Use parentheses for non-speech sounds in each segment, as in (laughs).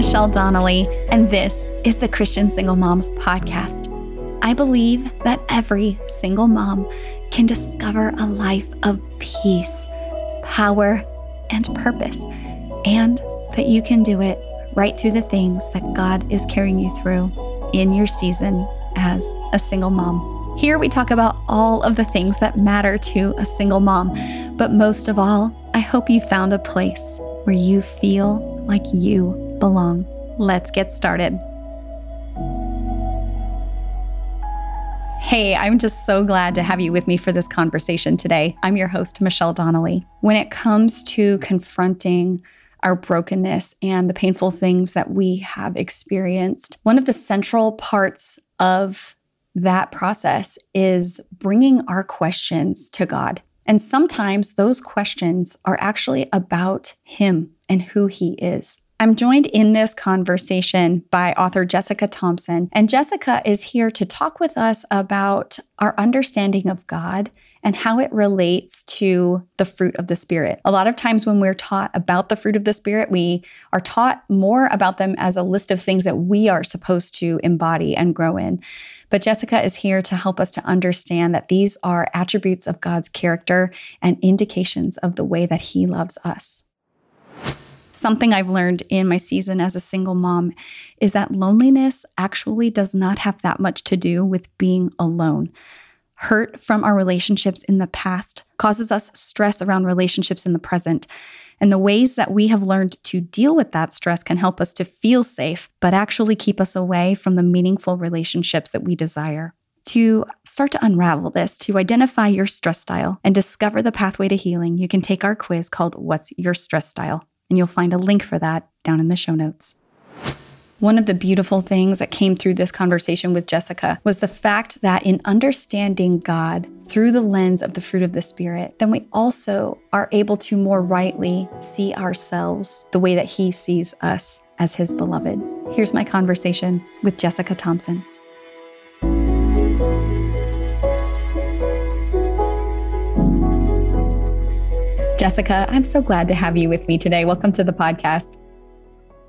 Michelle Donnelly, and this is the Christian Single Moms Podcast. I believe that every single mom can discover a life of peace, power, and purpose, and that you can do it right through the things that God is carrying you through in your season as a single mom. Here we talk about all of the things that matter to a single mom, but most of all, I hope you found a place where you feel like you belong. Let's get started. Hey, I'm just so glad to have you with me for this conversation today. I'm your host, Michelle Donnelly. When it comes to confronting our brokenness and the painful things that we have experienced, one of the central parts of that process is bringing our questions to God. And sometimes those questions are actually about Him and who He is. I'm joined in this conversation by author Jessica Thompson, and Jessica is here to talk with us about our understanding of God and how it relates to the fruit of the Spirit. A lot of times, when we're taught about the fruit of the Spirit, we are taught more about them as a list of things that we are supposed to embody and grow in. But Jessica is here to help us to understand that these are attributes of God's character and indications of the way that He loves us. Something I've learned in my season as a single mom is that loneliness actually does not have that much to do with being alone. Hurt from our relationships in the past causes us stress around relationships in the present. And the ways that we have learned to deal with that stress can help us to feel safe, but actually keep us away from the meaningful relationships that we desire. To start to unravel this, to identify your stress style and discover the pathway to healing, you can take our quiz called What's Your Stress Style? And you'll find a link for that down in the show notes. One of the beautiful things that came through this conversation with Jessica was the fact that in understanding God through the lens of the fruit of the Spirit, then we also are able to more rightly see ourselves the way that He sees us as His beloved. Here's my conversation with Jessica Thompson. Jessica, I'm so glad to have you with me today. Welcome to the podcast.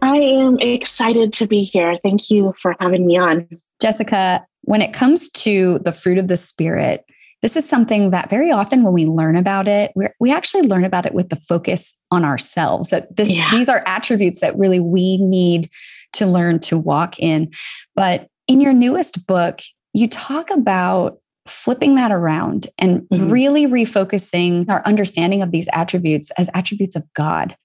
I am excited to be here. Thank you for having me on. Jessica, when it comes to the fruit of the Spirit, this is something that very often when we learn about it, we actually learn about it with the focus on ourselves. That this, yeah. these are attributes that really we need to learn to walk in. But in your newest book, you talk about flipping that around and mm-hmm. really refocusing our understanding of these attributes as attributes of God.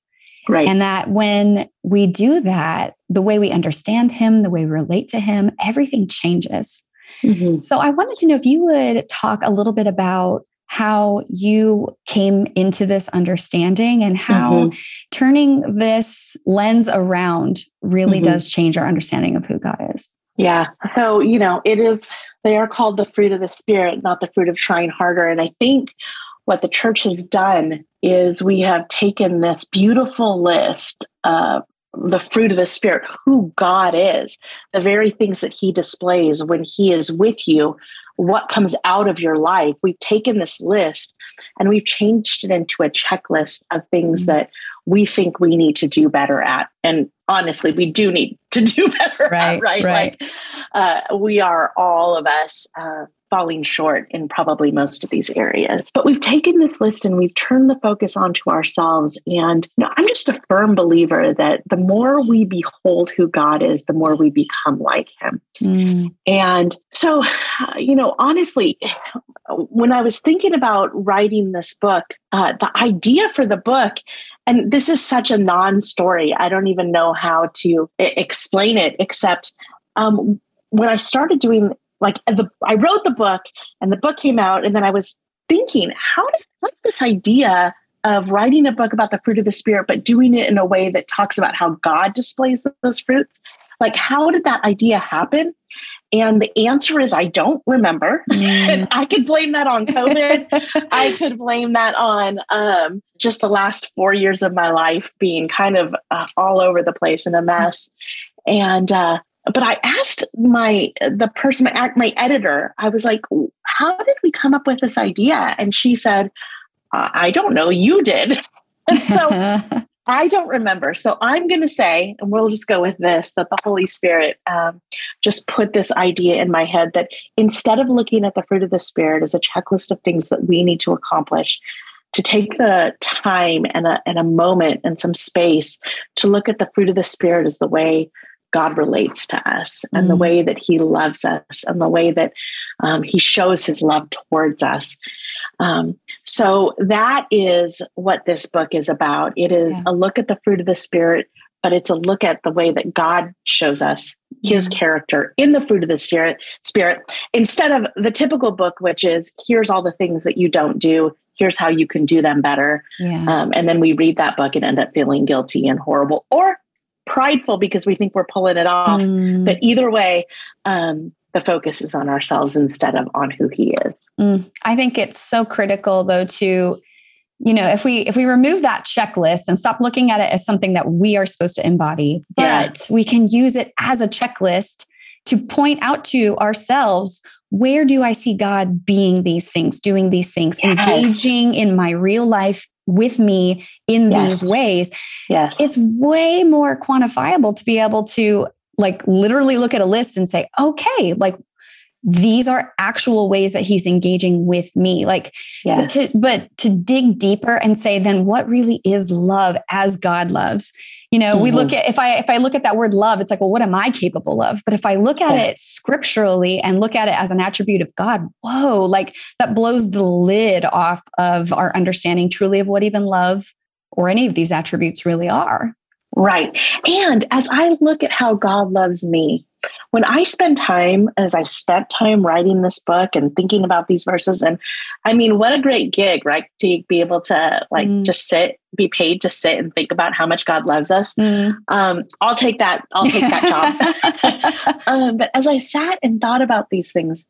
Right. And that when we do that, the way we understand Him, the way we relate to Him, everything changes. Mm-hmm. So I wanted to know if you would talk a little bit about how you came into this understanding and how mm-hmm. turning this lens around really mm-hmm. does change our understanding of who God is. Yeah. So, you know, it is, they are called the fruit of the spirit, not the fruit of trying harder. And I think what the church has done is we have taken this beautiful list of the fruit of the spirit, who God is, the very things that he displays when he is with you, what comes out of your life. We've taken this list and we've changed it into a checklist of things mm-hmm. that we think we need to do better at. And honestly, we do need to do (laughs) better right, at, right? right. Like uh, we are all of us uh, falling short in probably most of these areas. But we've taken this list and we've turned the focus onto ourselves. And you know, I'm just a firm believer that the more we behold who God is, the more we become like him. Mm. And so, you know, honestly, when I was thinking about writing this book, uh, the idea for the book and this is such a non-story. I don't even know how to explain it except um, when i started doing like the i wrote the book and the book came out and then i was thinking how did this idea of writing a book about the fruit of the spirit but doing it in a way that talks about how god displays those fruits? Like how did that idea happen and the answer is I don't remember. Mm. (laughs) I could blame that on COVID. (laughs) I could blame that on um, just the last four years of my life being kind of uh, all over the place in a mess. And uh, but I asked my the person my, my editor. I was like, "How did we come up with this idea?" And she said, "I don't know. You did." and (laughs) so I don't remember. So I'm going to say, and we'll just go with this that the Holy Spirit um, just put this idea in my head that instead of looking at the fruit of the Spirit as a checklist of things that we need to accomplish, to take the time and a, and a moment and some space to look at the fruit of the Spirit as the way God relates to us and mm. the way that He loves us and the way that um, He shows His love towards us. Um, so that is what this book is about. It is yeah. a look at the fruit of the Spirit, but it's a look at the way that God shows us His yeah. character in the fruit of the Spirit. Spirit instead of the typical book, which is here's all the things that you don't do. Here's how you can do them better. Yeah. Um, and then we read that book and end up feeling guilty and horrible, or prideful because we think we're pulling it off. Mm. But either way, um, the focus is on ourselves instead of on who he is. Mm. I think it's so critical though to you know if we if we remove that checklist and stop looking at it as something that we are supposed to embody but yeah. we can use it as a checklist to point out to ourselves where do i see god being these things doing these things yes. engaging in my real life with me in yes. these ways. Yes. It's way more quantifiable to be able to like literally look at a list and say, okay, like these are actual ways that he's engaging with me. Like, yes. to, but to dig deeper and say, then what really is love as God loves? You know, mm-hmm. we look mm-hmm. at if I if I look at that word love, it's like, well, what am I capable of? But if I look at yeah. it scripturally and look at it as an attribute of God, whoa, like that blows the lid off of our understanding truly of what even love or any of these attributes really are. Right. And as I look at how God loves me, when I spend time, as I spent time writing this book and thinking about these verses, and I mean, what a great gig, right? To be able to like mm. just sit, be paid to sit and think about how much God loves us. Mm. Um, I'll take that. I'll take that job. (laughs) (laughs) um, but as I sat and thought about these things,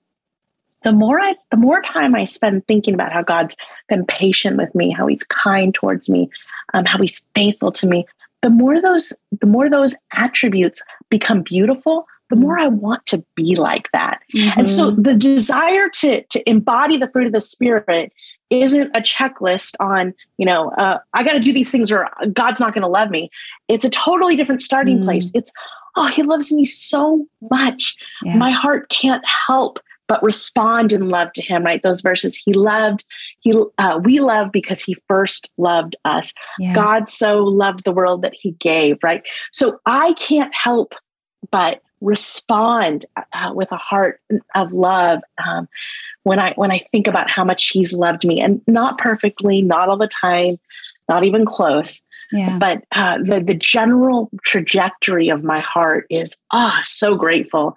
the more I, the more time I spend thinking about how God's been patient with me, how He's kind towards me, um, how He's faithful to me, the more those, the more those attributes become beautiful, the more I want to be like that. Mm-hmm. And so mm-hmm. the desire to, to embody the fruit of the spirit isn't a checklist on, you know, uh, I got to do these things or God's not going to love me. It's a totally different starting mm. place. It's, oh, he loves me so much. Yeah. My heart can't help but respond in love to him, right? Those verses, he loved, he, uh, we love because he first loved us. Yeah. God so loved the world that he gave, right? So I can't help but respond uh, with a heart of love um, when I when I think about how much He's loved me, and not perfectly, not all the time, not even close. Yeah. But uh, the the general trajectory of my heart is ah so grateful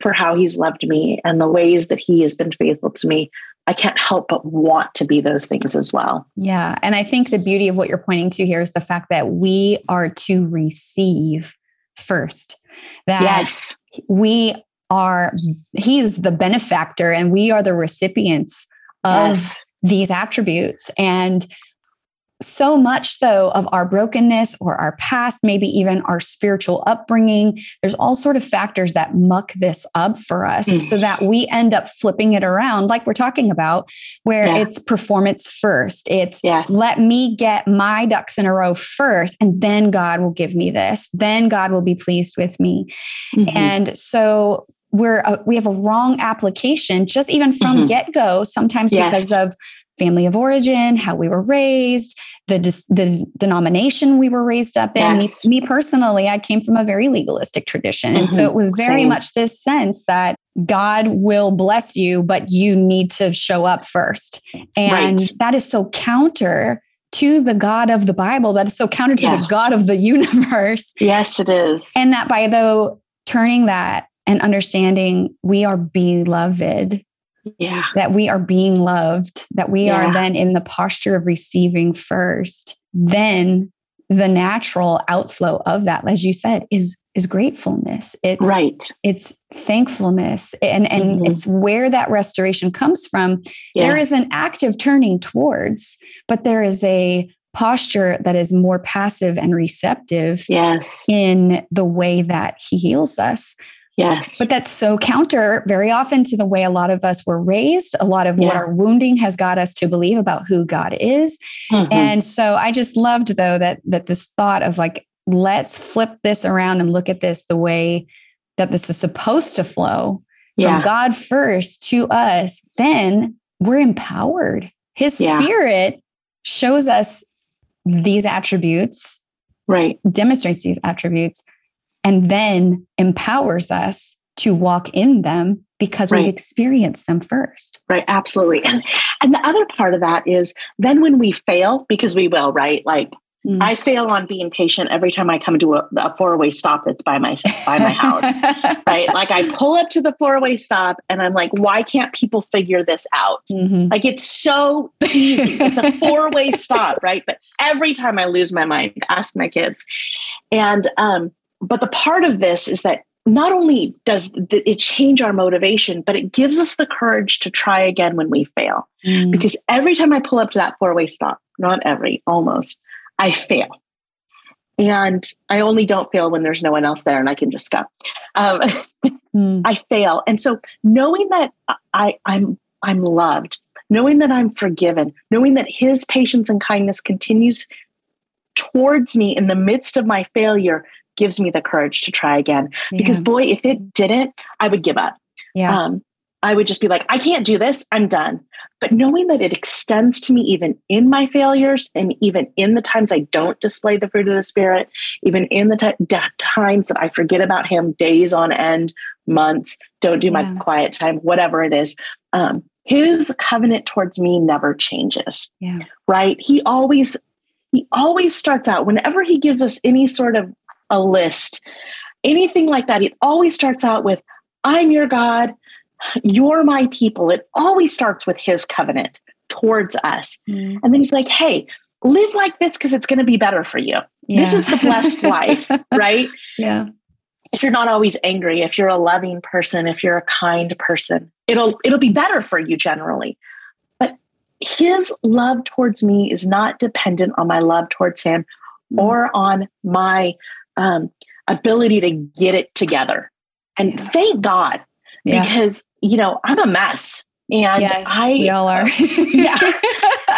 for how He's loved me and the ways that He has been faithful to me. I can't help but want to be those things as well. Yeah. And I think the beauty of what you're pointing to here is the fact that we are to receive first that yes. we are, he's the benefactor and we are the recipients of yes. these attributes. And so much though of our brokenness or our past maybe even our spiritual upbringing there's all sort of factors that muck this up for us mm. so that we end up flipping it around like we're talking about where yeah. it's performance first it's yes. let me get my ducks in a row first and then god will give me this then god will be pleased with me mm-hmm. and so we're uh, we have a wrong application just even from mm-hmm. get go sometimes yes. because of family of origin, how we were raised, the the denomination we were raised up in. Yes. Me, me, personally, I came from a very legalistic tradition, and mm-hmm. so it was very Same. much this sense that God will bless you, but you need to show up first, and right. that is so counter to the God of the Bible. That is so counter to yes. the God of the universe. Yes, it is, and that by though turning that and understanding we are beloved yeah. That we are being loved that we yeah. are then in the posture of receiving first. Then the natural outflow of that as you said is is gratefulness. It's right. it's thankfulness. And and mm-hmm. it's where that restoration comes from. Yes. there is an active turning towards but there is a posture that is more passive and receptive yes. in the way that he heals us Yes. But that's so counter very often to the way a lot of us were raised, a lot of Yeah. what our wounding has got us to believe about who God is. Mhm. And so I just loved though that that this thought of like let's flip this around and look at this the way that this is supposed to flow yeah. from God first to us, then we're empowered. His Yeah. spirit shows us these attributes, right. demonstrates these attributes, and then empowers us to walk in them because Right. we've experienced them first. Right. Absolutely. And and the other part of that is then when we fail, because we will, right? Like Mm. I fail on being patient every time I come to a, a four-way stop that's by my by my house. (laughs) right? Like I pull up to the four-way stop and I'm like, why can't people figure this out? Mhm. Like it's so easy. It's a four-way stop, right? But every time I lose my mind, ask my kids. And um, but the part of this is that not only does it change our motivation, but it gives us the courage to try again when we fail. Mm. Because every time I pull up to that four-way stop, not every, almost, I fail. And I only don't fail when there's no one else there and I can just go. Um, (laughs) Mm. I fail. And so knowing that I, I'm I'm loved, knowing that I'm forgiven, knowing that his patience and kindness continues towards me in the midst of my failure gives me the courage to try again. Because Yeah. boy, if it didn't, I would give up. yeah. Um, I would just be like, I can't do this. I'm done. But knowing that it extends to me even in my failures and even in the times I don't display the fruit of the Spirit, even in the times that I forget about Him days on end, months, don't do my quiet time, whatever it is, um, His covenant towards me never changes, yeah. right? He always, He always starts out, whenever He gives us any sort of a list, anything like that, it always starts out with, I'm your God you're my people. It always starts with his covenant towards us. Mm. And then he's like, hey, live like this because it's going to be better for you. This is the blessed life, (laughs) right? yeah. If you're not always angry, if you're a loving person, if you're a kind person, it'll it'll be better for you generally. But his love towards me is not dependent on my love towards him Mm. or on my um, ability to get it together. And Yeah. thank God Yeah. because you know I'm a mess, and Yes, I we all are. (laughs) yeah.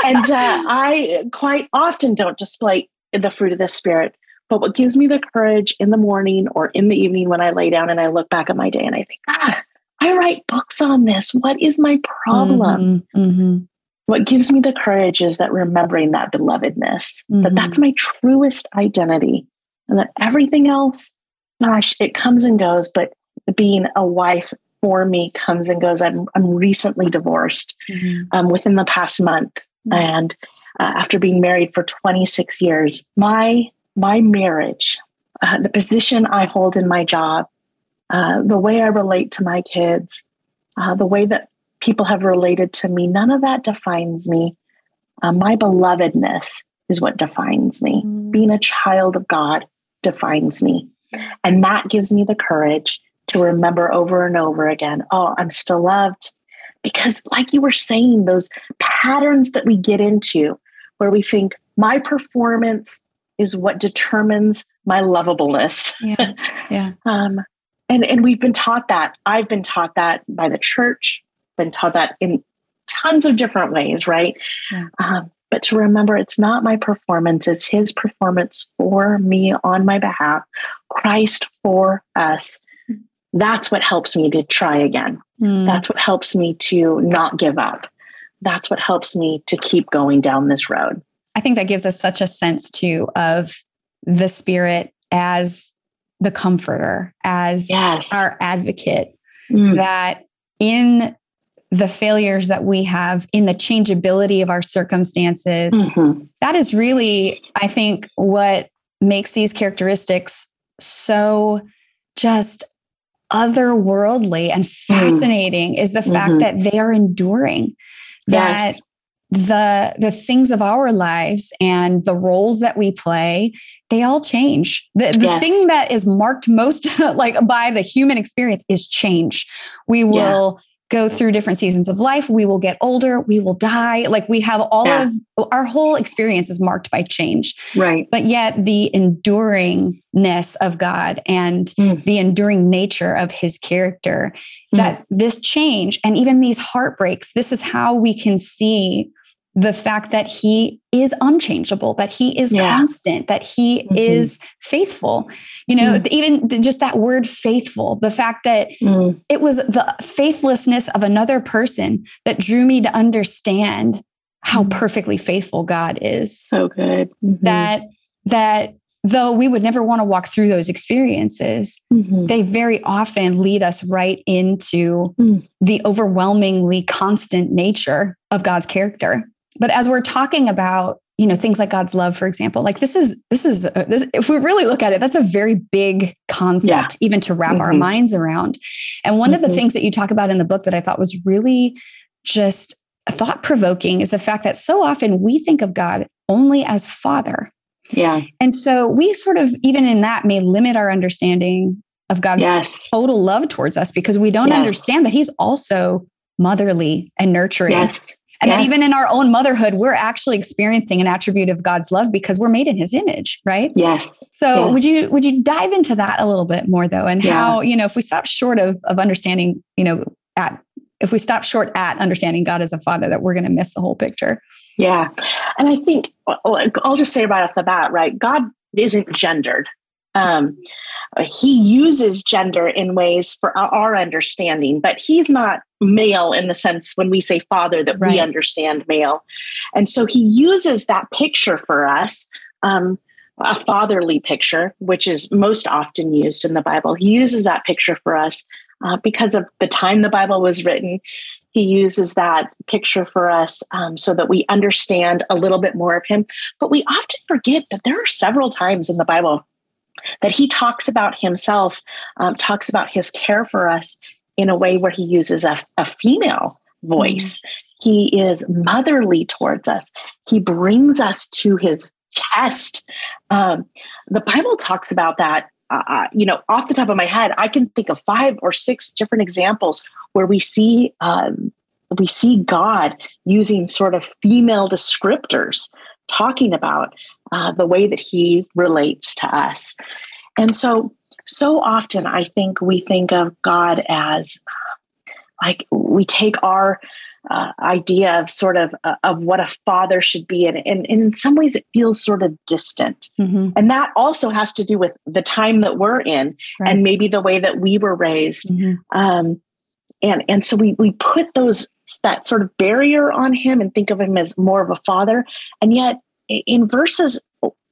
and uh, I quite often don't display the fruit of the spirit. But what gives me the courage in the morning or in the evening when I lay down and I look back at my day and I think, God, I write books on this. What is my problem? Mhm, mhm. What gives me the courage is that remembering that belovedness, that Mhm. that's my truest identity, and that everything else, gosh, it comes and goes. But being a wife for me comes and goes. I'm I'm recently divorced Mhm. um, within the past month, Mhm. and uh, after being married for 26 years, my my marriage, uh, the position I hold in my job, uh, the way I relate to my kids, uh, the way that people have related to me, none of that defines me. Uh, my belovedness is what defines me. Being a child of God defines me. And that gives me the courage to remember over and over again oh, I'm still loved. Because, like you were saying, those patterns that we get into where we think my performance is what determines my lovableness. Yeah. (laughs) Yeah. Um, and, and we've been taught that. I've been taught that by the church, been taught that in tons of different ways, right? Yeah. Um, but to remember it's not my performance, it's his performance for me on my behalf, Christ for us. That's what helps me to try again. Mm. That's what helps me to not give up. That's what helps me to keep going down this road. I think that gives us such a sense too of the spirit as the comforter, as Yes. our advocate, Mm. that in the failures that we have, in the changeability of our circumstances, Mhm. that is really, I think, what makes these characteristics so just otherworldly and fascinating is the fact Mhm. that they are enduring that Yes. the the things of our lives and the roles that we play they all change the, the Yes. thing that is marked most (laughs) like by the human experience is change we will go through different seasons of life. We will get older. We will die. Like we have all yeah. of our whole experience is marked by change. Right. But yet the enduringness of God and mm. the enduring nature of his character, mm. that this change and even these heartbreaks, this is how we can see the fact that he is unchangeable, that he is yeah. constant, that he mm-hmm. is faithful. You know, mm. even just that word faithful, the fact that mm. it was the faithlessness of another person that drew me to understand how mm. perfectly faithful God is. So good. Mm-hmm. That, that, Though we would never want to walk through those experiences, mm-hmm. they very often lead us right into mm. the overwhelmingly constant nature of God's character but as we're talking about you know things like god's love for example like this is this is a, this, if we really look at it that's a very big concept yeah. even to wrap mm-hmm. our minds around and one mm-hmm. of the mm-hmm. things that you talk about in the book that i thought was really just thought provoking is the fact that so often we think of god only as father yeah and so we sort of even in that may limit our understanding of god's yes. total love towards us because we don't yes. understand that he's also motherly and nurturing yes. And yeah. that even in our own motherhood, we're actually experiencing an attribute of God's love because we're made in his image, right? Yes. So yeah. would you would you dive into that a little bit more though? And yeah. how, you know, if we stop short of of understanding, you know, at if we stop short at understanding God as a father, that we're going to miss the whole picture. Yeah. And I think uh, I'll just say right off the bat, right? God isn't gendered. Um, he uses gender in ways for our understanding, but he's not male in the sense when we say father that right. we understand male. And so he uses that picture for us. Um, a fatherly picture, which is most often used in the Bible. He uses that picture for us uh, because of the time the Bible was written. He uses that picture for us um, so that we understand a little bit more of him. But we often forget that there are several times in the Bible that he talks about himself, um, talks about his care for us in a way where he uses a, a female voice. Mm-hmm. He is motherly towards us. He brings us to his chest. Um, the Bible talks about that. Uh, uh, you know, off the top of my head, I can think of five or six different examples where we see um, we see God using sort of female descriptors, talking about uh, the way that He relates to us. And so, so often I think we think of God as like we take our uh, idea of sort of uh, of what a father should be and, and, and, in some ways it feels sort of distant mm-hmm. and that also has to do with the time that we're in right. and maybe the way that we were raised mm-hmm. um, and and so we we put those that sort of barrier on him and think of him as more of a father and yet in verses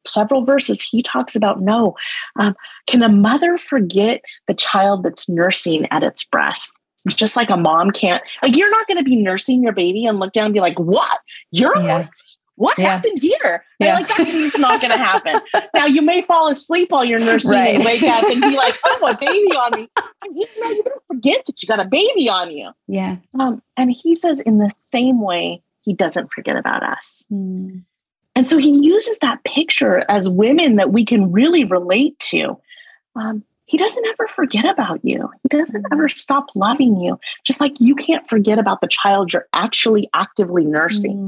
several verses, he talks about no. Um, can a mother forget the child that's nursing at its breast? Just like a mom can't, like, you're not going to be nursing your baby and look down and be like, what? You're yeah. what yeah. happened here? Yeah. Like, that's just not going to happen. (laughs) now, you may fall asleep while you're nursing right. and wake up and be like, (laughs) oh, a baby on me. you know, you don't forget that you got a baby on you. Yeah. Um, and he says, in the same way, he doesn't forget about us. Mm. And so he uses that picture as women that we can really relate to. Um, he doesn't ever forget about you. He doesn't ever stop loving you. Just like you can't forget about the child you're actually actively nursing.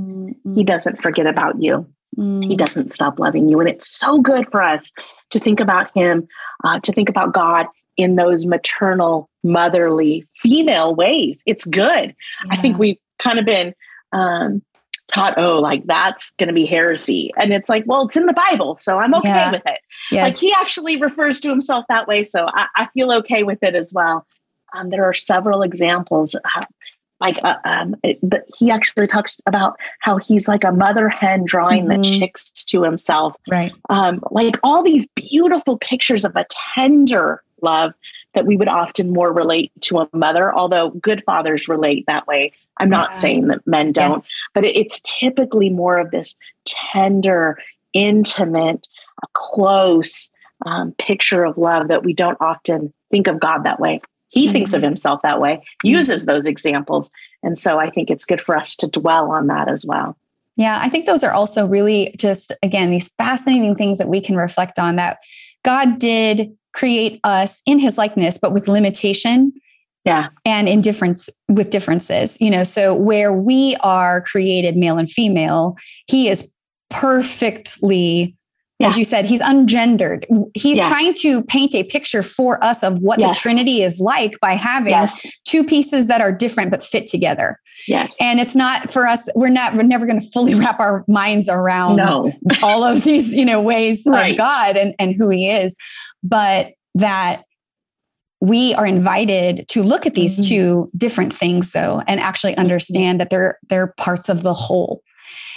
Mm-hmm. He doesn't forget about you. Mm-hmm. He doesn't stop loving you. And it's so good for us to think about him, uh, to think about God in those maternal, motherly, female ways. It's good. Yeah. I think we've kind of been um, taught, oh, like that's going to be heresy. And it's like, well, it's in the Bible, so I'm okay yeah. with it. Yes. Like he actually refers to himself that way, so I, I feel okay with it as well. Um, there are several examples. Uh, like, uh, um, it, but he actually talks about how he's like a mother hen drawing mm-hmm. the chicks to himself. Right. Um, like all these beautiful pictures of a tender love that we would often more relate to a mother, although good fathers relate that way. I'm not yeah. saying that men don't, yes. but it's typically more of this tender, intimate, close um, picture of love that we don't often think of God that way. He mm-hmm. thinks of himself that way, mm-hmm. uses those examples. And so I think it's good for us to dwell on that as well. Yeah, I think those are also really just, again, these fascinating things that we can reflect on that God did create us in his likeness, but with limitation. Yeah. And in difference with differences, you know, so where we are created male and female, he is perfectly yeah. as you said, he's ungendered. He's yeah. trying to paint a picture for us of what yes. the Trinity is like by having yes. two pieces that are different but fit together. Yes. And it's not for us, we're not, we're never going to fully (laughs) wrap our minds around no. all of these, you know, ways right. of God and, and who he is. But that we are invited to look at these mm-hmm. two different things though and actually understand that they're they're parts of the whole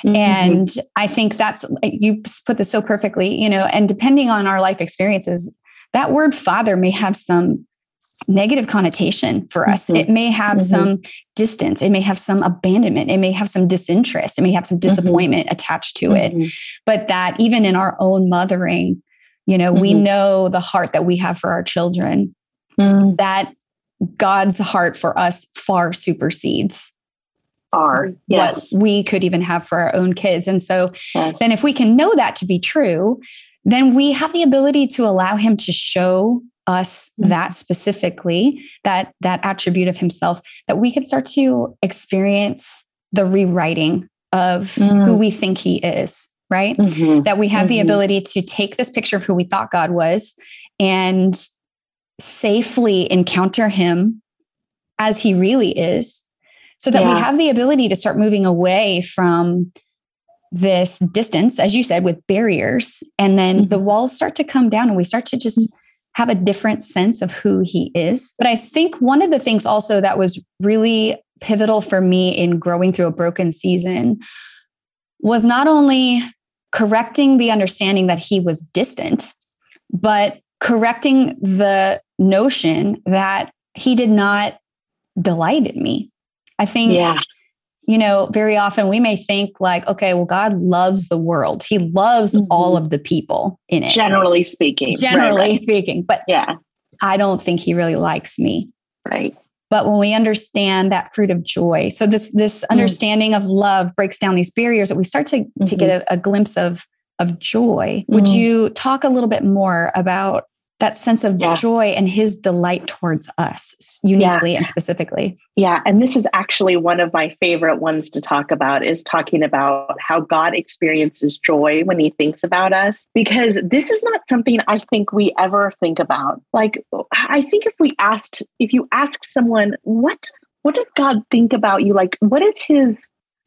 Mm-hmm. And I think that's, you put this so perfectly, you know, and depending on our life experiences, that word father may have some negative connotation for us. Mm-hmm. It may have mm-hmm. some distance. It may have some abandonment. It may have some disinterest. It may have some mm-hmm. disappointment attached to it. Mm-hmm. But that even in our own mothering, you know, we mm-hmm. know the heart that we have for our children, mm. that God's heart for us far supersedes are yes. what we could even have for our own kids. And so yes. then if we can know that to be true, then we have the ability to allow him to show us mm-hmm. that specifically, that that attribute of himself, that we can start to experience the rewriting of mm-hmm. who we think he is, right? Mm-hmm. That we have the mm-hmm. ability to take this picture of who we thought God was and safely encounter him as he really is so that yeah. we have the ability to start moving away from this distance, as you said, with barriers. And then mm-hmm. the walls start to come down and we start to just have a different sense of who he is. But I think one of the things also that was really pivotal for me in growing through a broken season was not only correcting the understanding that he was distant, but correcting the notion that he did not delight in me. I think, yeah. you know, very often we may think like, okay, well, God loves the world. He loves mm-hmm. all of the people in it. Generally speaking. Generally right, right. speaking. But yeah, I don't think he really likes me. Right. But when we understand that fruit of joy, so this this mm. understanding of love breaks down these barriers that we start to, mm-hmm. to get mm-hmm. a, a, glimpse of of joy. Mm. Would you talk a little bit more about that sense of yeah. joy and his delight towards us uniquely yeah. and specifically. Yeah, and this is actually one of my favorite ones to talk about is talking about how God experiences joy when he thinks about us because this is not something I think we ever think about. Like I think if we asked if you ask someone what what does God think about you like what is his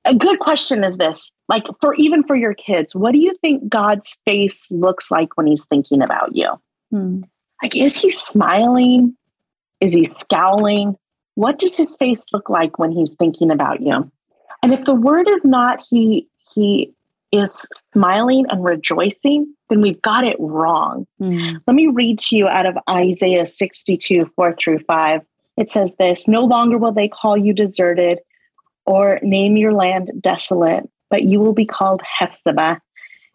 a good question is this like for even for your kids what do you think God's face looks like when he's thinking about you? Hmm. Like, is he smiling? Is he scowling? What does his face look like when he's thinking about you? And if the word is not he he is smiling and rejoicing, then we've got it wrong. Mm. Let me read to you out of Isaiah 62, 4 through 5. It says this No longer will they call you deserted or name your land desolate, but you will be called Hephzibah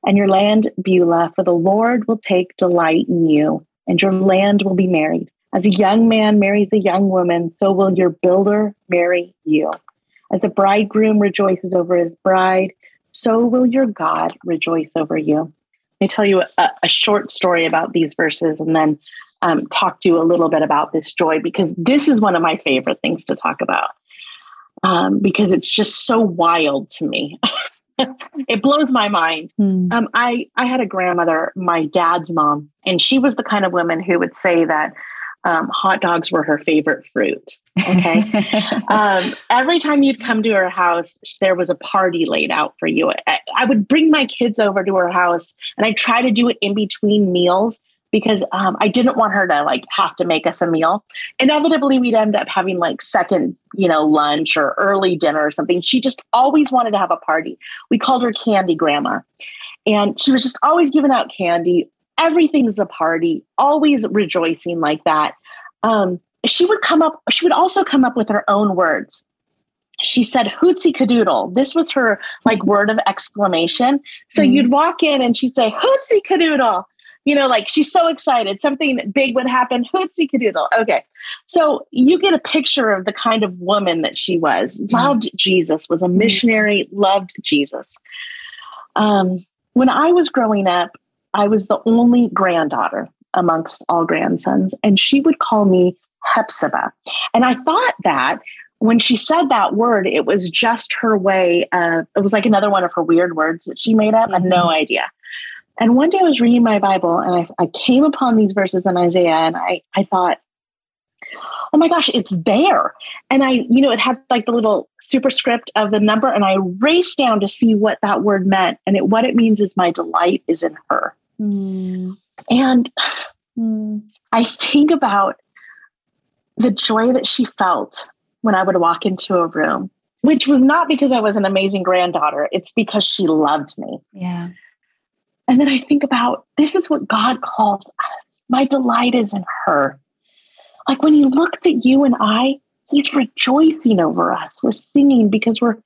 and your land Beulah, for the Lord will take delight in you, and your land will be married. As a young man marries a young woman, so will your builder marry you. As a bridegroom rejoices over his bride, so will your God rejoice over you. Let me tell you a, a short story about these verses and then um, talk to you a little bit about this joy because this is one of my favorite things to talk about um, because it's just so wild to me. (laughs) (laughs) it blows my mind. Mm. Um, I I had a grandmother, my dad's mom, and she was the kind of woman who would say that um, hot dogs were her favorite fruit. Okay. (laughs) um, every time you'd come to her house, there was a party laid out for you. I, I would bring my kids over to her house, and I try to do it in between meals because um, I didn't want her to like have to make us a meal. Inevitably, we'd end up having like second, you know, lunch or early dinner or something. She just always wanted to have a party. We called her Candy Grandma. And she was just always giving out candy. Everything's a party, always rejoicing like that. Um, she would come up, she would also come up with her own words. She said, Hootsy Cadoodle. This was her like word of exclamation. So mm-hmm. you'd walk in and she'd say, Hootsy Cadoodle you know, like she's so excited, something big would happen. Hootsie cadoodle. Okay. So you get a picture of the kind of woman that she was, mm-hmm. loved Jesus, was a mm-hmm. missionary, loved Jesus. Um, when I was growing up, I was the only granddaughter amongst all grandsons, and she would call me Hephzibah. And I thought that when she said that word, it was just her way of, it was like another one of her weird words that she made up. I had no mm-hmm. idea. And one day I was reading my Bible and I, I came upon these verses in Isaiah and I, I thought, oh my gosh, it's there. And I, you know, it had like the little superscript of the number and I raced down to see what that word meant. And it, what it means is my delight is in her. Mm. And mm. I think about the joy that she felt when I would walk into a room, which was not because I was an amazing granddaughter, it's because she loved me. Yeah. And then I think about this is what God calls us. My delight is in her. Like when he looked at you and I, he's rejoicing over us with singing because we're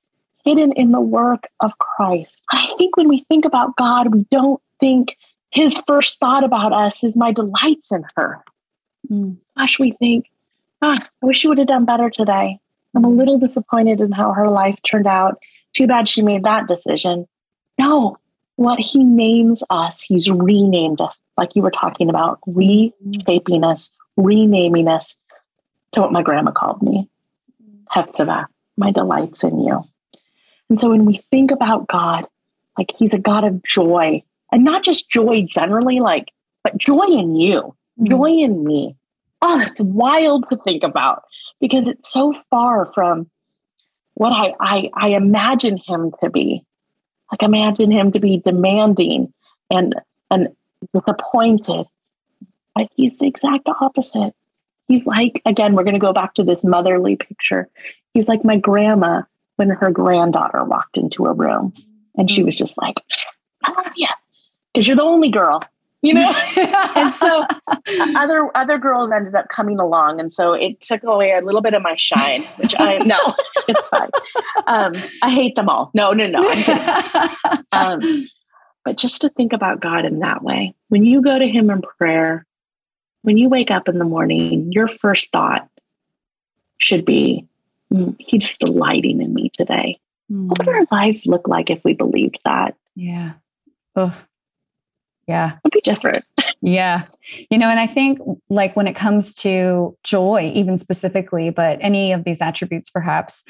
hidden in the work of Christ. I think when we think about God, we don't think his first thought about us is my delights in her. Mm. Gosh, we think, ah, I wish she would have done better today. I'm a little disappointed in how her life turned out. Too bad she made that decision. No, what he names us, he's renamed us, like you were talking about, reshaping us, renaming us to what my grandma called me Hephzibah, my delights in you. And so when we think about God, like he's a God of joy, and not just joy generally, like, but joy in you, mm-hmm. joy in me. Oh, it's wild to think about because it's so far from what I, I, I imagine him to be. Like imagine him to be demanding and and disappointed. But he's the exact opposite. He's like, again, we're gonna go back to this motherly picture. He's like my grandma when her granddaughter walked into a room and she mm. was just like, I love you. Because you're the only girl you know? (laughs) And so (laughs) other other girls ended up coming along and so it took away a little bit of my shine which i (laughs) no. it's fine. Um, i hate them all. No no no um, but just to think about god in that way. When you go to him in prayer when you wake up in the morning your first thought should be mm, he's delighting in me today. Mm. what would our lives look like if we believed that? Yeah. Oh yeah. It'd be different. (laughs) yeah. You know, and I think like when it comes to joy, even specifically, but any of these attributes perhaps,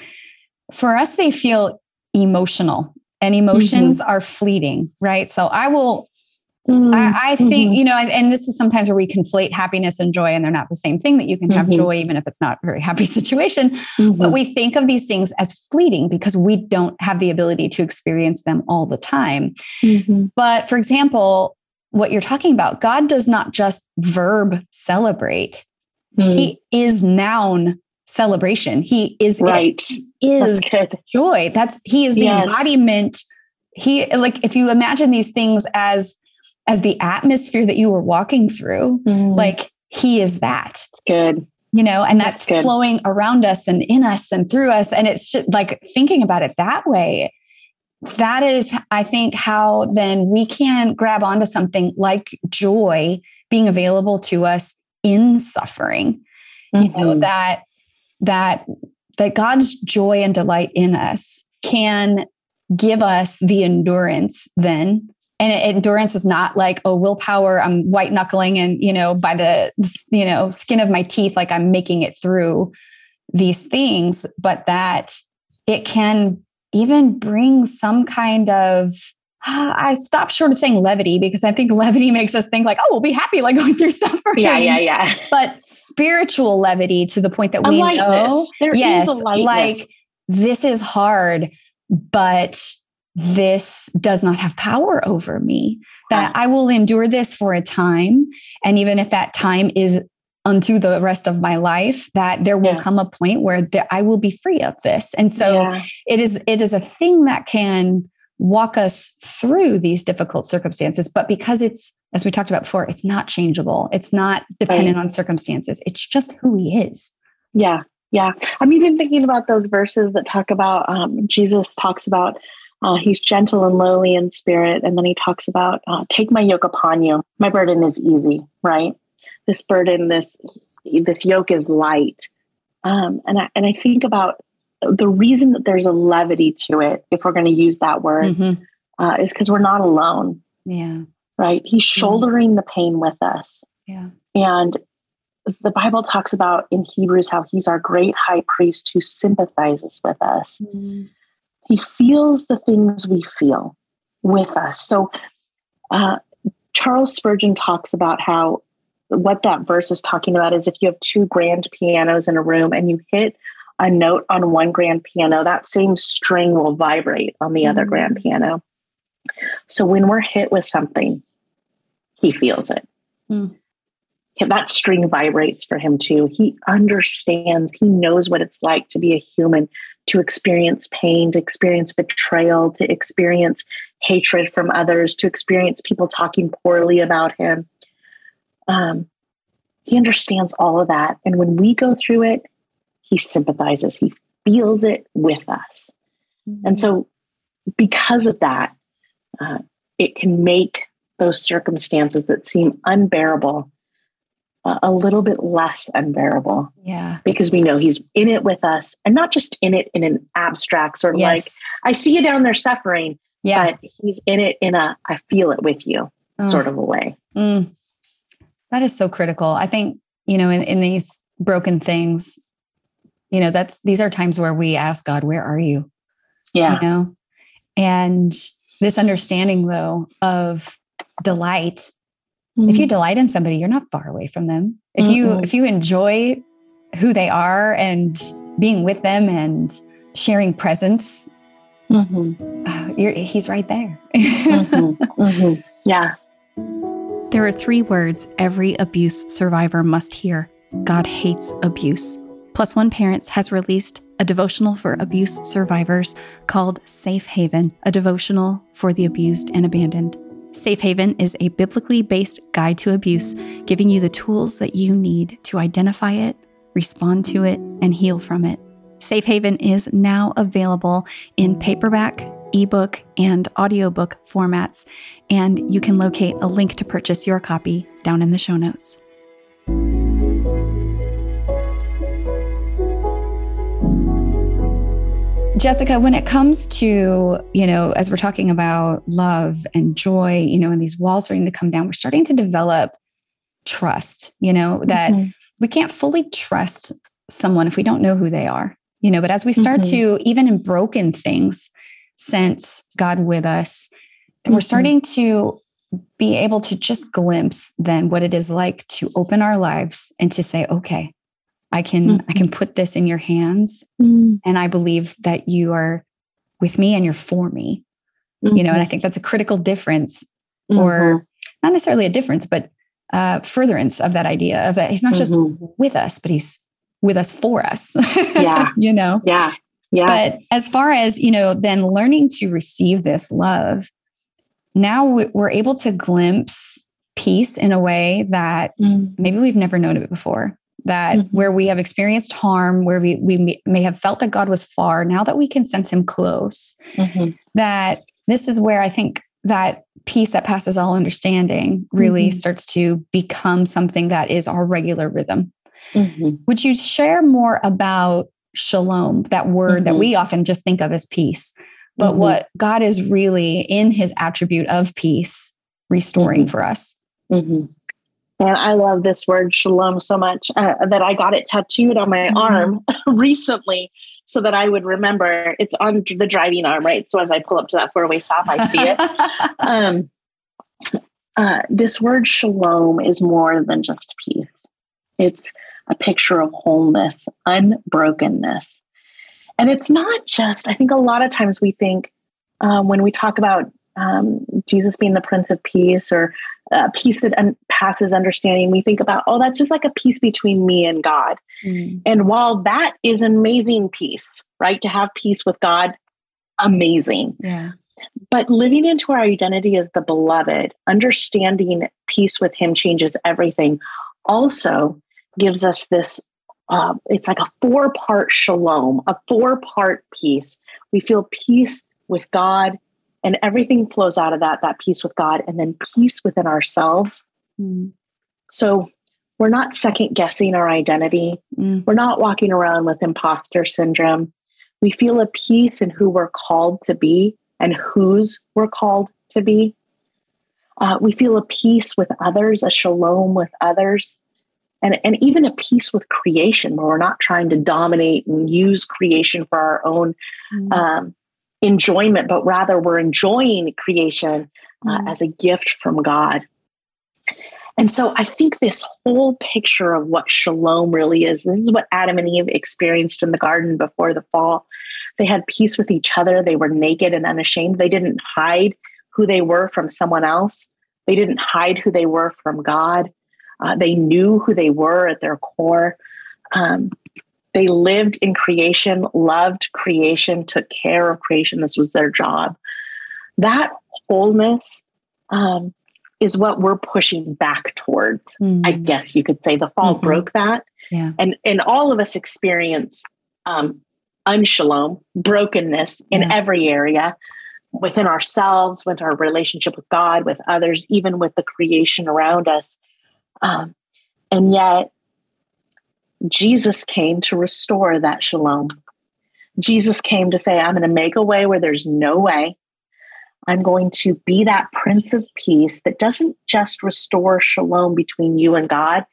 for us, they feel emotional and emotions mm-hmm. are fleeting, right? So I will Mm-hmm. I, I, think, mm-hmm. you know, and this is sometimes where we conflate happiness and joy, and they're not the same thing, that you can have mm-hmm. joy even if it's not a very happy (laughs) situation. But mm-hmm. we think of these things as fleeting because we don't have the ability to experience them all the time. Mm-hmm. But for example, what you're talking about. God does not just verb celebrate. Mm. He is noun celebration. He is right. Is That's joy. That's he is the yes. embodiment. He like if you imagine these things as as the atmosphere that you were walking through, mm. like he is that. good. You know, and that's, that's flowing around us and in us and through us. And it's just like thinking about it that way that is, I think, how then we can grab onto something like joy being available to us in suffering. Mm-hmm. You know, mm-hmm. that that that God's joy and delight in us can give us the endurance then and endurance is not like oh willpower i'm white knuckling and you know by the you know skin of my teeth like i'm making it through these things but that it can even bring some kind of (sighs) I stopped short of saying levity because I think (laughs) levity makes us think like, oh, we'll be happy like (laughs) going through suffering. Yeah, yeah, yeah. But spiritual levity to the point that we know, there yes, like this is hard, but this does not have power over me. That I will endure this for a time, and even if that time is unto the rest of my life that there will yeah. come a point where I will be free of this. And so yeah. it is it is a thing that can walk us through these difficult circumstances but because it's as we talked about before it's not changeable. It's not dependent right. on circumstances. It's just who he is. Yeah. Yeah. I'm even thinking about those verses that talk about um, Jesus talks about uh, he's gentle and lowly in spirit. And then he talks about, uh, take my yoke upon you. My burden is easy, right? This burden, this this yoke is light. Um, and I and I think about the reason that there's a levity to it, if we're going to use that word, mm-hmm. uh, is because we're not alone. Yeah. Right. He's shouldering the pain with us. Yeah. And the Bible talks about in Hebrews how he's our great high priest who sympathizes with us. Mm-hmm. He feels the things we feel with us. So, uh, Charles Spurgeon talks about how what that verse is talking about is if you have two grand pianos in a room and you hit a note on one grand piano, that same string will vibrate on the other grand piano. So when we're hit with something, he feels it. Mm. That string vibrates for him too. He understands, he knows what it's like to be a human, to experience pain, to experience betrayal, to experience hatred from others, to experience people talking poorly about him. Um, he understands all of that. And when we go through it, he sympathizes, he feels it with us. Mm-hmm. And so, because of that, uh, it can make those circumstances that seem unbearable uh, a little bit less unbearable. Yeah. Because we know he's in it with us and not just in it in an abstract sort of yes. like, I see you down there suffering. Yeah. But he's in it in a, I feel it with you sort of a way. Mm. That is so critical. I think, you know, in, in these broken things, you know, that's, these are times where we ask God, where are you? Yeah. You know, and this understanding though of delight mm-hmm. if you mm-hmm. delight in somebody you're not far away from them if mm-hmm. you if you enjoy who they are and being with them and sharing presence mm-hmm. he's right there (laughs) mm-hmm. Mm-hmm. yeah there are three words every abuse survivor must hear. God hates abuse. Plus one parents has released a devotional for abuse survivors called safe haven a devotional for the abused and abandoned. Safe Haven is a biblically based guide to abuse, giving you the tools that you need to identify it, respond to it, and heal from it. Safe Haven is now available in paperback, ebook, and audiobook formats, and you can locate a link to purchase your copy down in the show notes. Jessica, when it comes to, you know, as we're talking about love and joy, you know, and these walls starting to come down, we're starting to develop trust, you know, that mm-hmm. we can't fully trust someone if we don't know who they are, you know, but as we start mm-hmm. to, even in broken things, sense God with us, and mm-hmm. we're starting to be able to just glimpse then what it is like to open our lives and to say, okay, I can mm-hmm. I can put this in your hands mm-hmm. and I believe that you are with me and you're for me. Mm-hmm. You know, and I mm-hmm. think that's a critical difference or mm-hmm. not necessarily a difference, but uh, furtherance of that idea of that he's not just mm-hmm. with us, but he's with us for us. Yeah. (laughs) you know? Yeah. Yeah. But as far as, you know, then learning to receive this love, now we're able to glimpse peace in a way that mm. maybe we've never known it before that mm-hmm. where we have experienced harm, where we, we may have felt that God was far, now that we can sense him close, mm-hmm. that this is where I think that peace that passes all understanding really mm-hmm. starts to become something that is our regular rhythm. Mm-hmm. Would you share more about shalom, that word that mm-hmm. we often just think of as peace, but mm-hmm. what God is really in his attribute of peace restoring for us? And I love this word shalom so much uh, that I got it tattooed on my mm-hmm. arm (laughs) recently so that I would remember it's on the driving arm, right? So as I pull up to that four way stop, I see it. (laughs) um, uh, this word shalom is more than just peace, it's a picture of wholeness, unbrokenness. And it's not just, I think a lot of times we think um, when we talk about um, Jesus being the Prince of Peace or uh, peace that un- passes understanding, we think about, oh, that's just like a peace between me and God. Mm. And while that is amazing peace, right? To have peace with God, amazing. Yeah. But living into our identity as the beloved, understanding peace with Him changes everything, also gives us this. Uh, it's like a four part shalom, a four part peace. We feel peace with God and everything flows out of that that peace with god and then peace within ourselves mm. so we're not second guessing our identity mm. we're not walking around with imposter syndrome we feel a peace in who we're called to be and whose we're called to be uh, we feel a peace with others a shalom with others and, and even a peace with creation where we're not trying to dominate and use creation for our own mm. um, enjoyment, but rather we're enjoying creation uh, mm. as a gift from God. And so I think this whole picture of what shalom really is, this is what Adam and Eve experienced in the garden before the fall. They had peace with each other. They were naked and unashamed. They didn't hide who they were from someone else. They didn't hide who they were from God. Uh, they knew who they were at their core. Um, they lived in creation, loved creation, took care of creation. This was their job. That wholeness um, is what we're pushing back toward. Mm. I guess you could say the fall mm-hmm. broke that. Yeah. And and all of us experience um, unshalom, brokenness in yeah. every area within ourselves, with our relationship with God, with others, even with the creation around us. Um, and yet, Jesus came to restore that shalom. Jesus came to say, I'm going to make a way where there's no way. I'm going to be that Prince of Peace that doesn't just restore shalom between you and God,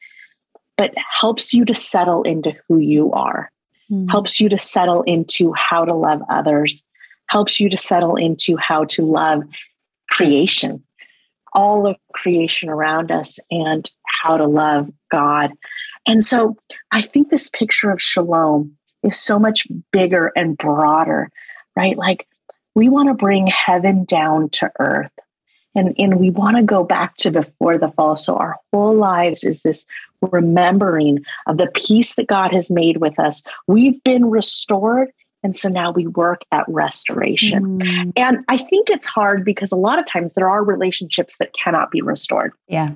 but helps you to settle into who you are, mm. helps you to settle into how to love others, helps you to settle into how to love creation, all of creation around us, and how to love God. And so I think this picture of shalom is so much bigger and broader, right? Like we want to bring heaven down to earth. And, and we want to go back to before the fall. So our whole lives is this remembering of the peace that God has made with us. We've been restored and so now we work at restoration. Mm. And I think it's hard because a lot of times there are relationships that cannot be restored. Yeah.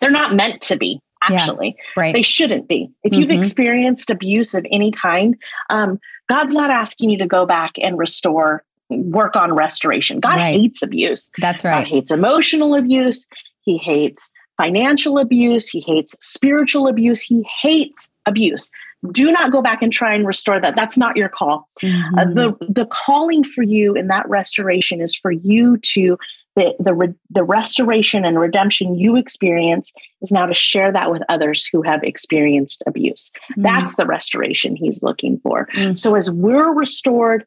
They're not meant to be, actually. Yeah, right. They shouldn't be. If mm-hmm. you've experienced abuse of any kind, um, God's not asking you to go back and restore, work on restoration. God right. hates abuse. That's right. God hates emotional abuse. He hates financial abuse. He hates spiritual abuse. He hates abuse do not go back and try and restore that that's not your call mm-hmm. uh, the the calling for you in that restoration is for you to the the, re, the restoration and redemption you experience is now to share that with others who have experienced abuse mm-hmm. that's the restoration he's looking for mm-hmm. so as we're restored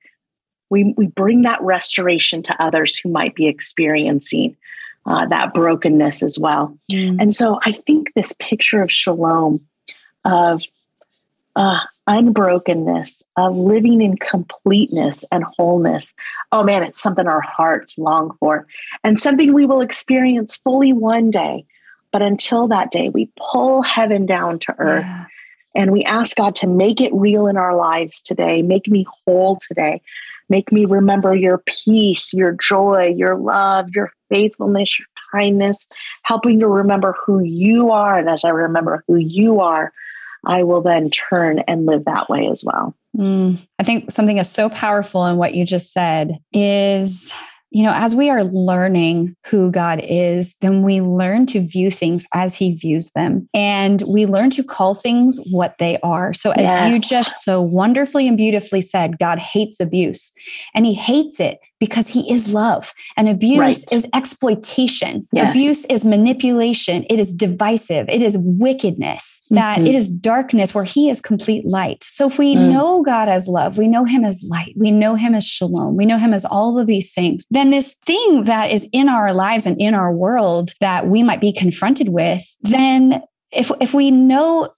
we we bring that restoration to others who might be experiencing uh, that brokenness as well mm. and so i think this picture of shalom of uh, unbrokenness, of living in completeness and wholeness. Oh man, it's something our hearts long for and something we will experience fully one day. But until that day, we pull heaven down to earth yeah. and we ask God to make it real in our lives today. Make me whole today. Make me remember your peace, your joy, your love, your faithfulness, your kindness, helping to remember who you are. And as I remember who you are, I will then turn and live that way as well. Mm, I think something is so powerful in what you just said is you know, as we are learning who God is, then we learn to view things as He views them. And we learn to call things what they are. So, as yes. you just so wonderfully and beautifully said, God hates abuse and He hates it because he is love and abuse right. is exploitation yes. abuse is manipulation it is divisive it is wickedness mm-hmm. that it is darkness where he is complete light so if we mm. know god as love we know him as light we know him as shalom we know him as all of these things then this thing that is in our lives and in our world that we might be confronted with then if if we know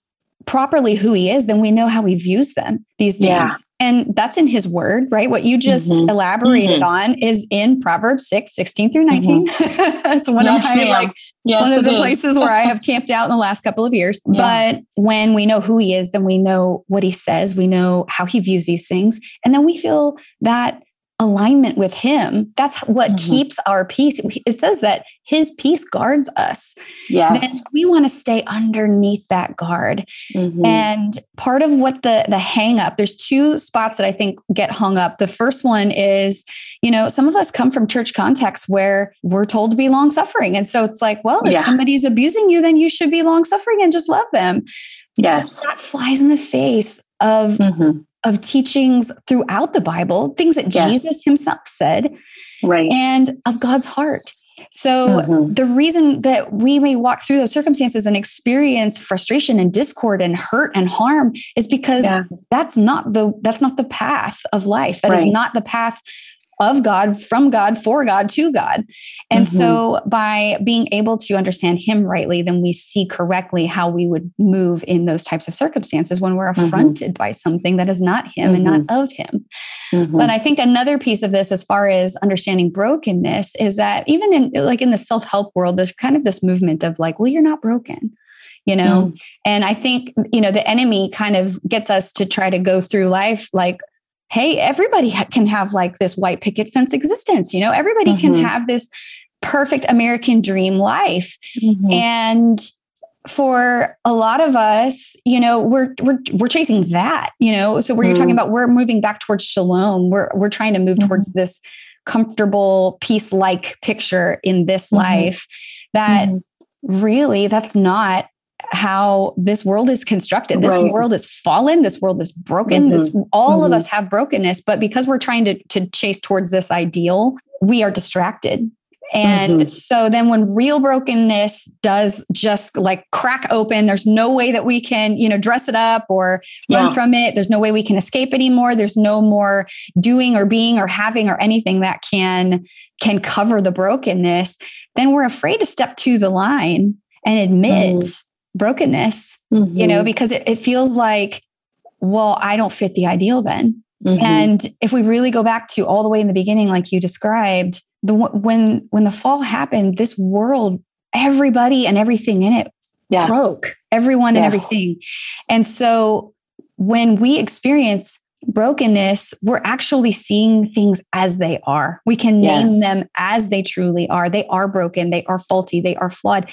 properly who he is, then we know how he views them, these things. Yeah. And that's in his word, right? What you just mm-hmm. elaborated mm-hmm. on is in Proverbs 6, 16 through 19. Mm-hmm. (laughs) it's one yes, of my like yes, one of the is. places where I have camped out in the last couple of years. Yeah. But when we know who he is, then we know what he says, we know how he views these things. And then we feel that alignment with him. That's what mm-hmm. keeps our peace. It says that his peace guards us. Yes. then we want to stay underneath that guard. Mm-hmm. and part of what the the hang up there's two spots that i think get hung up. The first one is you know some of us come from church contexts where we're told to be long suffering. And so it's like well if yeah. somebody's abusing you then you should be long suffering and just love them. Yes. That flies in the face of mm-hmm of teachings throughout the Bible, things that yes. Jesus himself said, right, and of God's heart. So, mm-hmm. the reason that we may walk through those circumstances and experience frustration and discord and hurt and harm is because yeah. that's not the that's not the path of life. That right. is not the path of God, from God, for God, to God. And mm-hmm. so by being able to understand Him rightly, then we see correctly how we would move in those types of circumstances when we're mm-hmm. affronted by something that is not Him mm-hmm. and not mm-hmm. of Him. Mm-hmm. But I think another piece of this, as far as understanding brokenness, is that even in like in the self help world, there's kind of this movement of like, well, you're not broken you know mm. and i think you know the enemy kind of gets us to try to go through life like hey, everybody ha- can have like this white picket fence existence. You know, everybody mm-hmm. can have this perfect American dream life. Mm-hmm. And for a lot of us, you know, we're we're we're chasing that, you know. So where mm-hmm. you're talking about we're moving back towards shalom, we're we're trying to move mm-hmm. towards this comfortable peace-like picture in this mm-hmm. life that mm-hmm. really that's not how this world is constructed. This right. world is fallen. This world is broken. Mm-hmm. This all mm-hmm. of us have brokenness, but because we're trying to to chase towards this ideal, we are distracted. And mm-hmm. so then when real brokenness does just like crack open, there's no way that we can, you know, dress it up or yeah. run from it. There's no way we can escape anymore. There's no more doing or being or having or anything that can can cover the brokenness. Then we're afraid to step to the line and admit mm brokenness, mm-hmm. you know, mm-hmm. because it, it, feels like, well, I don't fit the ideal then. Mm-hmm. And if we really go back to all the way in the beginning, like you described, the when when the fall happened, this world, everybody and everything in it broke, everyone yes. and everything. And so when we experience brokenness, we're actually seeing things as they are. We can yes. name them as they truly are. They are broken, they are faulty, they are flawed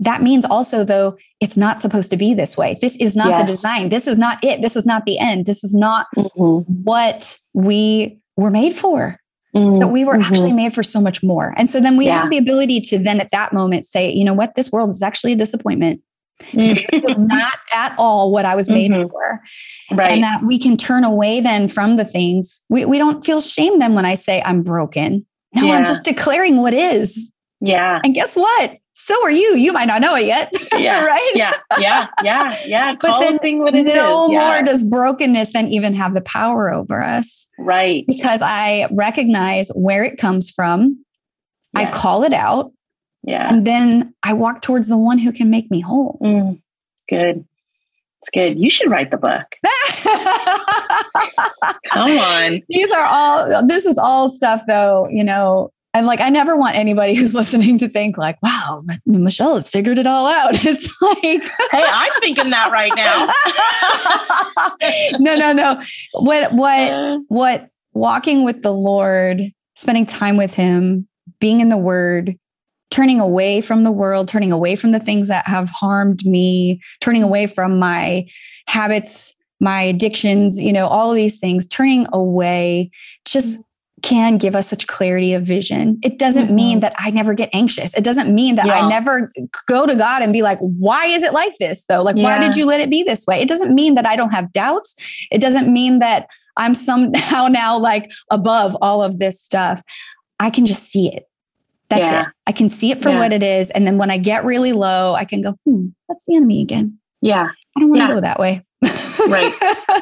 that means also though it's not supposed to be this way this is not yes. the design this is not it this is not the end this is not mm-hmm. what we were made for mm-hmm. that we were mm-hmm. actually made for so much more and so then we yeah. have the ability to then at that moment say you know what this world is actually a disappointment it was not at all what I was made mm-hmm. for. Right. And that we can turn away then from the things. We, we don't feel shame then when I say I'm broken. No, yeah. I'm just declaring what is. Yeah. And guess what? So are you. You might not know it yet. (laughs) Yeah. right. Yeah. Yeah. Yeah. Yeah. (laughs) Call but thing what it no is. more does brokenness then even have the power over us. Right. Because I recognize where it comes from. Yeah. I call it out. Yeah. And then I walk towards the one who can make me whole. Mm, good. It's good. You should write the book. (laughs) Come on. These are all, this is all stuff though, you know, and like, I never want anybody (laughs) who's listening to think like, wow, Michelle has figured it all out. (laughs) It's like, hey, I'm thinking that right now. (laughs) no, no, no. What, what, uh. what walking with the Lord, spending time with him, being in the word, turning away from the world, turning away from the things that have harmed me, turning away from my habits, my addictions, you know, all of these things, turning away, just can give us such clarity of vision. It doesn't mm-hmm. mean that I never get anxious. It doesn't mean that yeah. I never go to God and be like, why is it like this though? Like, yeah. why did you let it be this way? It doesn't mean that I don't have doubts. It doesn't mean that I'm somehow (laughs) now like above all of this stuff. I can just see it. That's yeah. it. I can see it for what it is. And then when I get really low, I can go, hmm, that's the enemy again. Yeah. I don't want to go that way. right.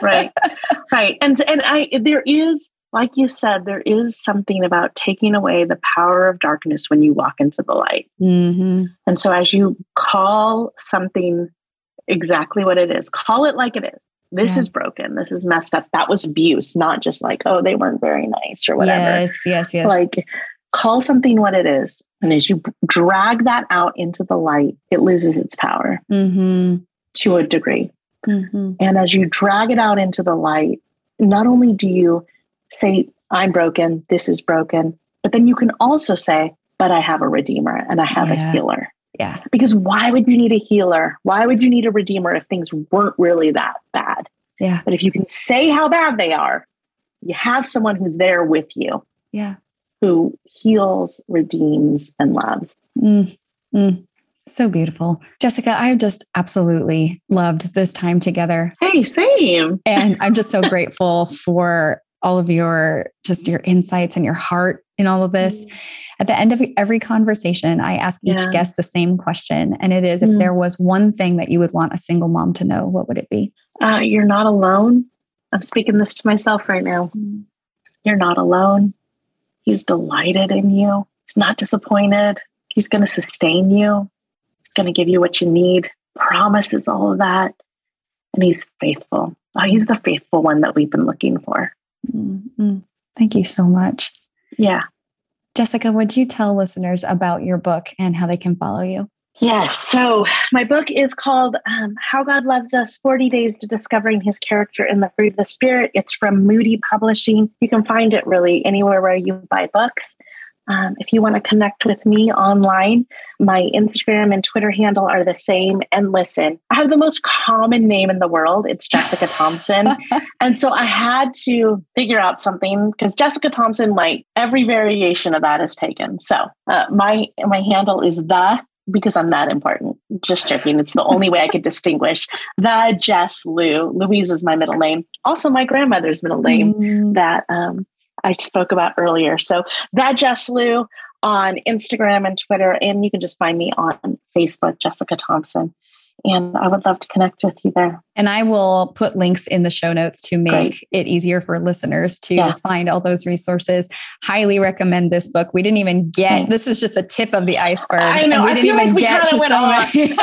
Right. (laughs) Right. And and I there is like you said, there is something about taking away the power of darkness when you walk into the light. Mm-hmm. And so, as you call something exactly what it is, call it like it is. This yeah. is broken. This is messed up. That was abuse, not just like, oh, they weren't very nice or whatever. Yes, yes, yes. Like, call something what it is. And as you drag that out into the light, it loses its power mm-hmm. to a degree. Mm-hmm. And as you drag it out into the light, not only do you say, I'm broken, this is broken. But then you can also say, but I have a redeemer and I have yeah. a healer. Yeah. Because why would you need a healer? Why would you need a redeemer if things weren't really that bad? Yeah. But if you can say how bad they are, you have someone who's there with you. Yeah. Who heals, redeems, and loves. Mm, mm. So beautiful. Jessica, I've just absolutely loved this time together. Hey, same. And I'm just so (laughs) grateful for all of your just your insights and your heart in all of this. Mm. At the end of every conversation, I ask each yeah. guest the same question. And it is mm. if there was one thing that you would want a single mom to know, what would it be? Uh, you're not alone. I'm speaking this to myself right now. Mm. You're not alone. He's delighted in you. He's not disappointed. He's going to sustain you. He's going to give you what you need. Promises all of that. And he's faithful. Oh, he's the faithful one that we've been looking for. Mm-hmm. Thank you so much. Yeah. Jessica, would you tell listeners about your book and how they can follow you? Yes. So my book is called um, How God Loves Us 40 Days to Discovering His Character in the Fruit of the Spirit. It's from Moody Publishing. You can find it really anywhere where you buy books. Um, if you want to connect with me online, my Instagram and Twitter handle are the same. And listen, I have the most common name in the world. It's Jessica (laughs) Thompson. and so I had to figure out something because Jessica Thompson, like every variation of that is taken. So uh, my my handle is the because I'm that important. Just joking. It's the only way I could distinguish (laughs) the Jess Lou. Louise is my middle name. Also, my grandmother's middle name mm. that um, I spoke about earlier. So that Jess Lou on Instagram and Twitter, and you can just find me on Facebook, Jessica Thompson and I would love to connect with you there. And I will put links in the show notes to make Great. it easier for listeners to yeah. find all those resources. Highly recommend this book. We didn't even get Thanks. this is just the tip of the iceberg. I know. we didn't even like get to so no, (laughs) hey,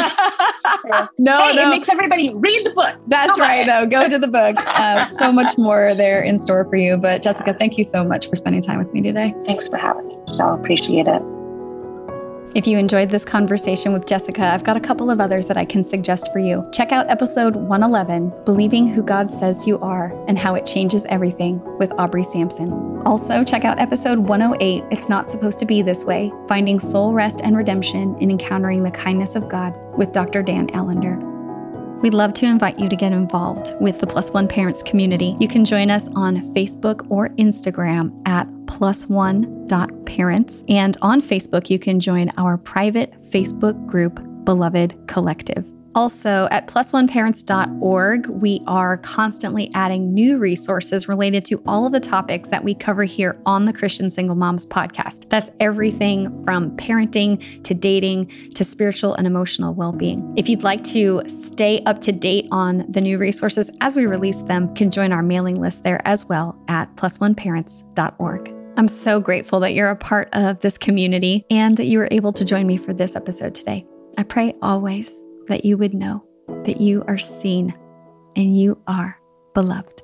no. It makes everybody read the book. That's right, though. Go to the book. (laughs) Uh, so much more there in store for you. But Jessica, thank you so much for spending time with me today. Thanks for having me. I'll appreciate it. If you enjoyed this conversation with Jessica, I've got a couple of others that I can suggest for you. Check out episode 111, Believing Who God Says You Are and How It Changes Everything with Aubrey Sampson. Also, check out episode 108, It's Not Supposed to Be This Way Finding Soul Rest and Redemption in Encountering the Kindness of God with Dr. Dan Allender. We'd love to invite you to get involved with the Plus One Parents community. You can join us on Facebook or Instagram at plus one parents. And on Facebook, you can join our private Facebook group, Beloved Collective. Also, at plusoneparents.org, we are constantly adding new resources related to all of the topics that we cover here on the Christian Single Moms podcast. That's everything from parenting to dating to spiritual and emotional well being. If you'd like to stay up to date on the new resources as we release them, can join our mailing list there as well at plusoneparents.org. I'm so grateful that you're a part of this community and that you were able to join me for this episode today. I pray always that you would know that you are seen and you are beloved.